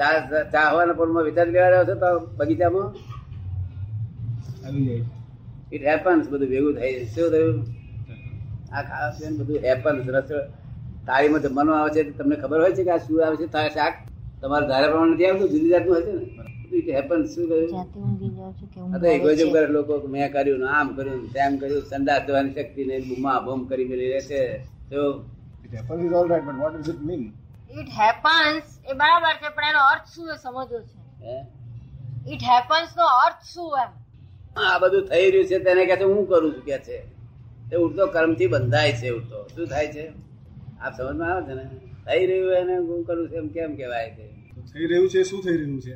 ચા ચા હવાના પોળમાં વિચાર લેવા રહ્યો છો તો બગીચામાં? આવી જાય ઇટ હેપન્સ બધું ભેગું થાય. શું થયું? આ ખાવા પીવાનું બધું હેપન્સ રસ તાળીમાં જમવાનું આવે છે તમને ખબર હોય છે કે આ શું આવે છે? તારે શાક તમારે ધારા પ્રમાણે નથી આવતું? જુદી જાતનું હશે ને? ઇટ હેપન્સ શું કહ્યું અરે છે. કરે લોકો મેં કર્યું ને આમ કર્યું તેમ કર્યું. સંદાસ જવાની શક્તિ નહીં. બુમા બૂમ કરી મેલી રહે છે. તો it happens is all right but what does it mean it happens એ બરાબર છે પણ એનો અર્થ શું એ સમજવો છે? હે? ઇટ હેપન્સ નો અર્થ શું એમ? આ બધું થઈ રહ્યું છે તેને કહે છે હું કરું છું કે છે. તે ઉડતો કર્મથી બંધાય છે ઉડતો. શું થાય છે? આપ સમજમાં આવે છે ને? થઈ રહ્યું એને હું કરું છું એમ કેમ કહેવાય છે? તો થઈ રહ્યું છે શું થઈ રહ્યું છે?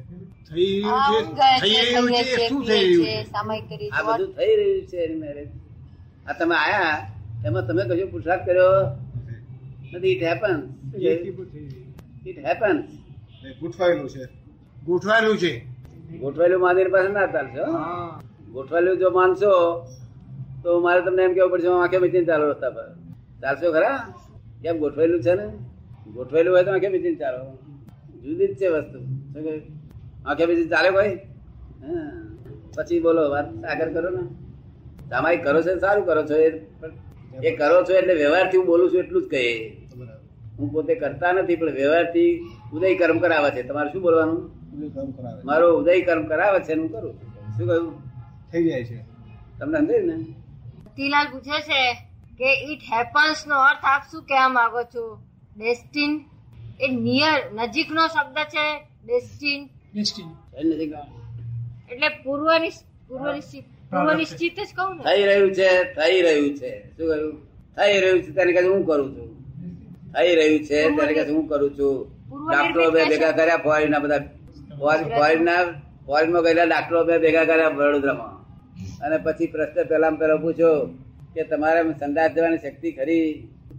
થઈ રહ્યું છે થઈ રહ્યું છે શું થઈ રહ્યું છે, આ બધું થઈ રહ્યું છે એની મેરેજ આ તમે આયા એમાં તમે કશું પુરસાદ કર્યો? નથી ઇટ હેપન ઇટ હેપન ગોઠવાયેલું છે. ગોઠવાયેલું છે. ગોઠવાયેલું માની પાસે ના ચાલશો હો. ગોઠવાયેલું જો માનશો તો મારે તમને એમ કેવું પડશે આખે આંખે મીચીને ચાલો રસ્તા પર. ચાલશો ખરા? કેમ ગોઠવાયેલું છે ને? ગોઠવાયેલું હોય તો આંખે મીચીને ચાલો. જુદી જ છે વસ્તુ? આંખે મીચીને ચાલે કોઈ? હા. પછી બોલો વાત આગળ કરો ને. તમારી કરો છો? સારું કરો છો એ? એ કરો છો એટલે વ્યવહારથી હું બોલું છું એટલું જ કહીએ બરાબર હું પોતે કરતા નથી પણ વ્યવહારથી ઉદય કર્મ કરાવે છે. તમારે શું બોલવાનું? મારો ઉદય કર્મ કરાવે છે હું કરું છું. શું કહ્યું? થઈ જાય છે. તમને સમજાયું ને? તિલાલ પૂછે છે કે ઇટ હેપન્સ નો અર્થ આપ શું કહેવા માંગો છો? ડેસ્ટિન એ નિયર નજીકનો શબ્દ છે ડેસ્ટિન. ડેસ્ટિન. એટલે પૂર્વ પૂર્વ નિશ્ચિત પૂર્વ નિશ્ચિત જ કહું થઈ રહ્યું છે થઈ રહ્યું છે. શું કહ્યું? થઈ રહ્યું છે તેને કહે હું કરું છું. થઈ રહ્યું છે. ત્યારે કે હું કરું છું. ડાક્ટરો બે ભેગા કર્યા ફોરેન ના બધા ફોરેન ના ફોરેનમાં ગયેલા ડાક્ટરો બે ભેગા કર્યા વડોદરામાં. અને પછી પ્રશ્ન પહેલા પહેલો પૂછો કે તમારે સંદાસ જવાની શક્તિ ખરી?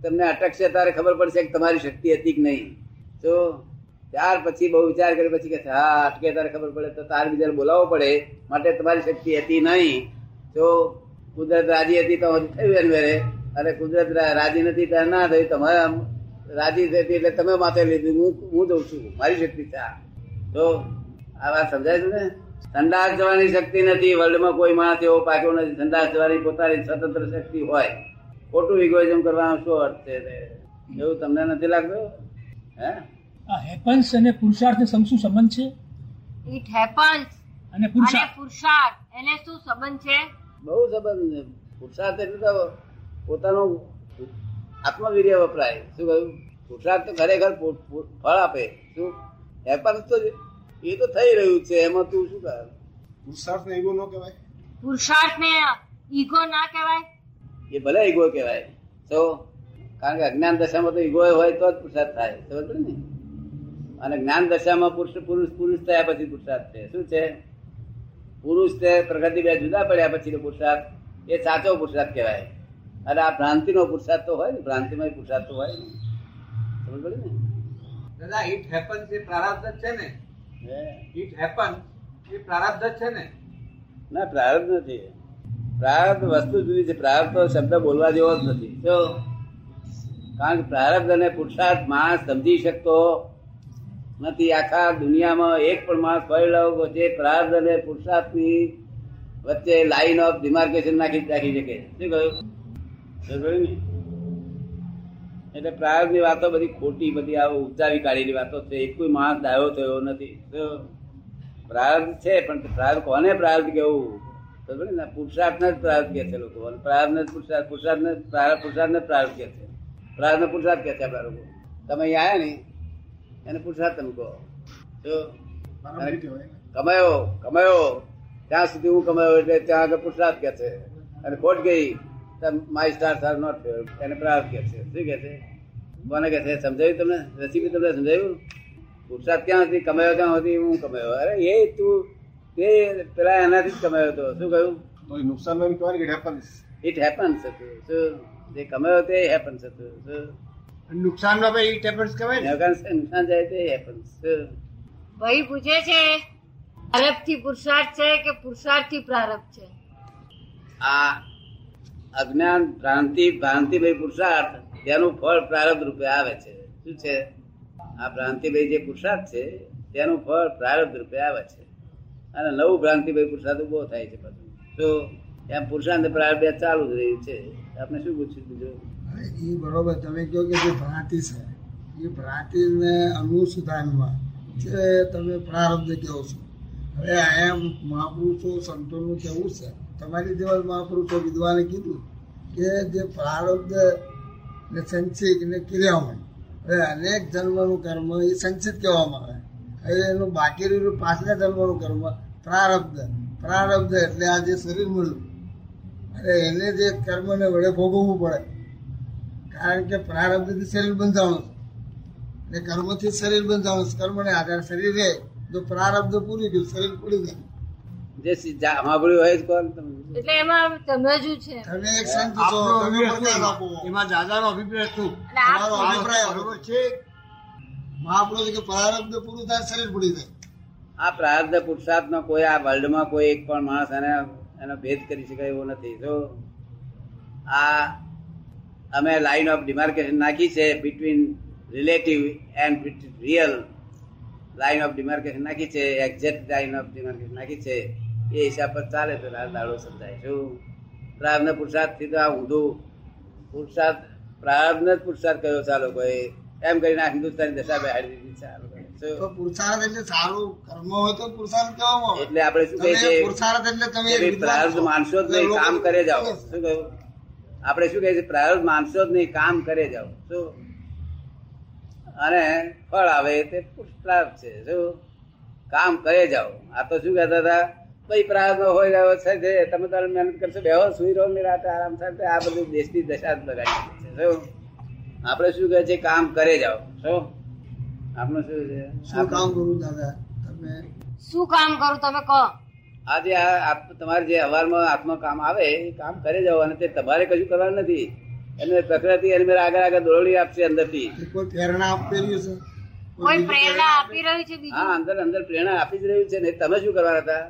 તમને અટકશે તારે ખબર પડશે કે તમારી શક્તિ હતી કે નહીં. તો ત્યાર પછી બહુ વિચાર કર્યો પછી કે હા અટકે ત્યારે ખબર પડે તો તાર બીજાને બોલાવવો પડે. માટે તમારી શક્તિ હતી નહીં. તો કુદરત રાજી હતી તો થયું એનું અને કુદરત રાજી નથી ત્યારે ના થયું. તમારે રાજી થતી એટલે તમે માથે લીધું. હું હું જઉં છું. મારી શક્તિ છે. તો આ વાત સમજાય છે ને? સંડાસ જવાની શક્તિ નથી. વર્લ્ડમાં કોઈ માણસ એવો પાક્યો નથી. સંડાસ જવાની પોતાની સ્વતંત્ર શક્તિ હોય. ખોટું ઇગોઇઝમ કરવાનો શું અર્થ છે એવું તમને નથી લાગતું? હે? આ હેપન્સ અને પુરુષાર્થ ને શું સંબંધ છે? ઇટ હેપન્સ અને અને પુરુષાર્થ પુરુષાર્થ. એને શું સંબંધ છે? બહુ સંબંધ છે. પુરુષાર્થ એટલે તો પોતાનું આત્મવીર્ય વપરાય શું કહ્યું? પુરુષાર્થ તો ખરેખર ફળ આપે. શું? વેપાર તો એ તો થઈ રહ્યું છે. એમાં તું શું કર પુરુષાર્થ ઈગો ન કહેવાય? પુરુષાર્થ ને ઈગો ના કહેવાય? એ ભલે ઈગો કહેવાય. તો કારણ કે અજ્ઞાન દશામાં તો ઈગો હોય તો જ પુરુષાર્થ થાય. સમજ ને? અને જ્ઞાન દશામાં પુરુષ પુરુષ પુરુષ થયા પછી પુરુષાર્થ છે. શું છે? પુરુષ તે પ્રગતિ બે જુદા પડ્યા પછી પુરુષાર્થ. એ સાચો પુરુષાર્થ કહેવાય. અને આ ભ્રાંતિનો પુરુષાર્થ તો હોય ને ભ્રાંતિમાં પુરુષાર્થ તો હોય ને. સમજ પડી ને? દાદા ઇટ હેપન જે પ્રારબ્ધ જ છે ને? ઇટ હેપન એ પ્રારબ્ધ જ છે ને? ના પ્રારબ્ધ નથી. પ્રારબ્ધ વસ્તુ જુદી છે. પ્રારબ્ધ તો શબ્દ બોલવા જેવો જ નથી. તો કારણ કે પ્રારબ્ધ અને પુરુષાર્થ માણસ સમજી શકતો નથી. આખા દુનિયામાં એક પણ માણસ ફરેલો જે પ્રારબ્ધ અને પુરુષાર્થની વચ્ચે લાઈન ઓફ ડિમાર્કેશન નાખી નાખી શકે. શું કહ્યું? એટલે પ્રારબ્ધની વાતો બધી ખોટી બધી આ ઉપજાવી કાઢેલી વાતો છે. એક કોઈ માણસ ડાયો થયો નથી. તો પ્રારબ્ધ છે પણ પ્રાર્થ કોને પ્રાર્થ કેવું? ખબર ને? જ પ્રાર્થ કે છે લોકો. પ્રાર્થને જ પુરુષાર્થ પુરુષાર્થ ને પ્રાર્થ પુરુષાર્થ ને જ કે છે. પ્રારબ્ધ ને પુરુષાર્થ કે છે આપણા લોકો. તમે અહીંયા આયા ને એને પુરુષાર્થ તમે કહો. તો. કમાયો કમાયો. ત્યાં સુધી હું કમાયો એટલે ત્યાં આગળ પુરુષાર્થ કે છે. અને ખોટ ગઈ માય સ્ટાર આર નોટ એને પ્રાર્થ કે છે. શું કે છે? કોને કે છે? સમજાયું તમને? રેસીપી તમને સમજાયું? પુરુષાર્થ ક્યાં હતી? કમાયો ક્યાં હતી? હું કમાયો. અરે એ તું તે પેલા એનાથી જ કમાયો હતો. શું કહ્યું? તો નુકસાન એમ કહેવાય કે હેપન્સ ઇટ હેપન્સ હતું. શું? જે કમાયો તે હેપન્સ હતું. શું? નુકસાનમાં ભાઈ ઇટ હેપન્સ કહેવાય ને? નુકસાન નુકસાન જાય તે હેપન્સ ભાઈ પૂછે છે? પ્રારબ્ધથી પુરુષાર્થ છે કે પુરુષાર્થથી પ્રારબ્ધ છે? આ અજ્ઞાન, ભ્રાંતિ ભ્રાંતિ ભાઈ પુરુષાર્થ, તેનું ફળ પ્રારબ્ધ રૂપે આવે છે. શું છે? આ ભ્રાંતિ ભાઈ જે પુરુષાર્થ છે, તેનું ફળ પ્રારબ્ધ રૂપે આવે છે. અને નવું ભ્રાંતિભાઈ પુરુષાર્થ ઊભો થાય છે પાછું. તો એમ પુરુષાર્થ પ્રારબ્ધ ચાલુ જ રહ્યું છે આપણે શું પૂછ્યું બીજું? એ બરોબર, તમે કહો કે જે ભ્રાંતિ છે, એ ભ્રાંતિને અનુસંધાનમાં જે તમે પ્રારબ્ધ કહો છો. હવે આયા મહાપુરુષો સંતોનું કેવું છે તમારી જેવા મહાપુરુષો વિદ્વાને કીધું કે જે પ્રારબ્ધ ને સંચિત ને ક્રિયામણ હવે અનેક જન્મનું કર્મ એ સંચિત કહેવામાં આવે. હવે એનું બાકી રહ્યું પાછલા જન્મનું કર્મ, પ્રારબ્ધ. પ્રારબ્ધ એટલે આ જે શરીર મળ્યું. અને એને જે કર્મને વડે ભોગવવું પડે. કારણ કે પ્રારબ્ધથી શરીર બંધાણું અને કર્મથી શરીર બંધાણું કર્મને આધાર શરીર રહે. જો પ્રારબ્ધ પૂરી ગયું, શરીર પૂરી જાય જે સાંભળ્યું હોય કોણ તમે? એટલે એમાં સમજવું છે? તમે એક સંત છો તમે એમાં દાદાનો અભિપ્રાય શું? તમારો અભિપ્રાય બરોબર છે? મહાપુરુષ કે પ્રારબ્ધ પૂરું થાય શરીર પડી જાય. આ પ્રારબ્ધ પુરુષાર્થ નો કોઈ આ વર્લ્ડમાં કોઈ એક પણ માણસ એને એનો ભેદ કરી શકાય એવો નથી. જો આ અમે લાઈન ઓફ ડિમાર્કેશન નાખી છે between relative and real line of demarcation નાખી છે એક્ઝેક્ટ લાઈન ઓફ ડિમાર્કેશન નાખી છે. એ હિસાબ પર ચાલે તો દાડો સમજાય. શું? પ્રારબ્ધ પુરુષાર્થથી તો આ ઊંધું પુરુષાર્થ પ્રારબ્ધ જ પુરુષાર્થ કયો ચાલો કોઈ એમ કરીને આ હિન્દુસ્તાની દશા બેહાડી દીધી એટલે એટલે આપણે શું કહીએ છીએ છો. માનશો જ નહીં કામ કરે જાઓ શું કહ્યું? આપણે શું કહીએ છીએ પ્રારબ્ધ માનશો જ નહીં કામ કરે જાઓ શું? અને ફળ આવે તે પુરુષાર્થ છે. શું? કામ કરે જાઓ આ તો શું કહેતા હતા? ભાઈ પ્રારબ્ધ હોય રહ્યો છે. જે તમે તારે મહેનત કરશો. બેહો સુઈ રહો નિરાતે આરામ સાથે આ બધું દેશની દશા જ લગાડી છે. શું? આપણે શું કહે છે? કામ કરે જાઓ. શું? આપણે શું છે? શું કામ કરું દાદા? તમે? શું કામ કરું તમે કહો. આજે આ તમારે જે અવારમાં હાથમાં કામ આવે એ કામ કરે જાઓ અને તે તમારે કશું કરવાનું નથી. એને પ્રકૃતિ એને મેરા આગળ આગળ દોરડી આપશે અંદરથી. થી કોઈ પ્રેરણા આપી રહ્યું છે? કોઈ પ્રેરણા આપી રહ્યું છે હા અંદર અંદર પ્રેરણા આપી જ રહ્યું છે ને. તમે શું કરવાના હતા?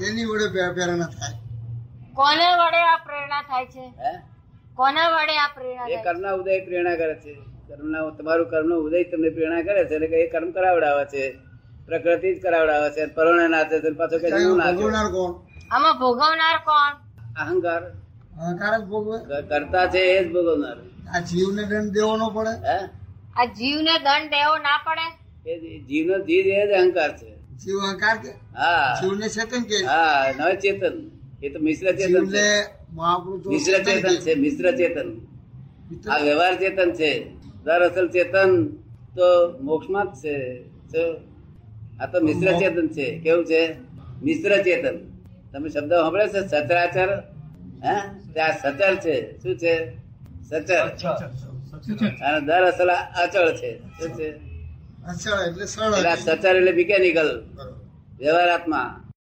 કેની વડે પ્રે- પ્રેરણા થાય. કોને વડે આ પ્રેરણા થાય છે? કોના વડે આ પ્રેરણા એ કર્મના ઉદય પ્રેરણા કરે છે. કર્મના તમારું કર્મનો ઉદય તમને પ્રેરણા કરે છે એટલે એ કર્મ કરાવડાવે છે. પ્રકૃતિ જ કરાવડાવે છે. પરોણે નાચે છે પાછો કે હું નાચે? ભોગવનાર કોણ? આમાં ભોગવનાર કોણ? અહંકાર. અહંકાર જ ભોગવે કરતા છે એ જ ભોગવનાર. આ જીવને દંડ દેવો ન પડે. હે? આ જીવને દંડ દેવો ના પડે? એ જીવનો જીવ એ જ અહંકાર છે. જીવ અહંકાર કે? હા. જીવને ચેતન કે? હા નવ ચેતન. એ તો મિશ્ર ચેતન છે. મહાપુરુષો મિશ્ર ચેતન છે મિશ્ર ચેતન. આ વ્યવહાર ચેતન છે. દરઅસલ ચેતન તો મોક્ષમાં જ છે. આ તો મિશ્ર ચેતન છે. કેવું છે? મિશ્ર ચેતન. તમે શબ્દ સાંભળે છે? સચરાચર? હે? ત્યાં સચર છે. શું છે? સચર. અને દરઅસલ અચળ છે. શું છે? સચર એટલે મિકેનિકલ. વ્યવહારાત્મા.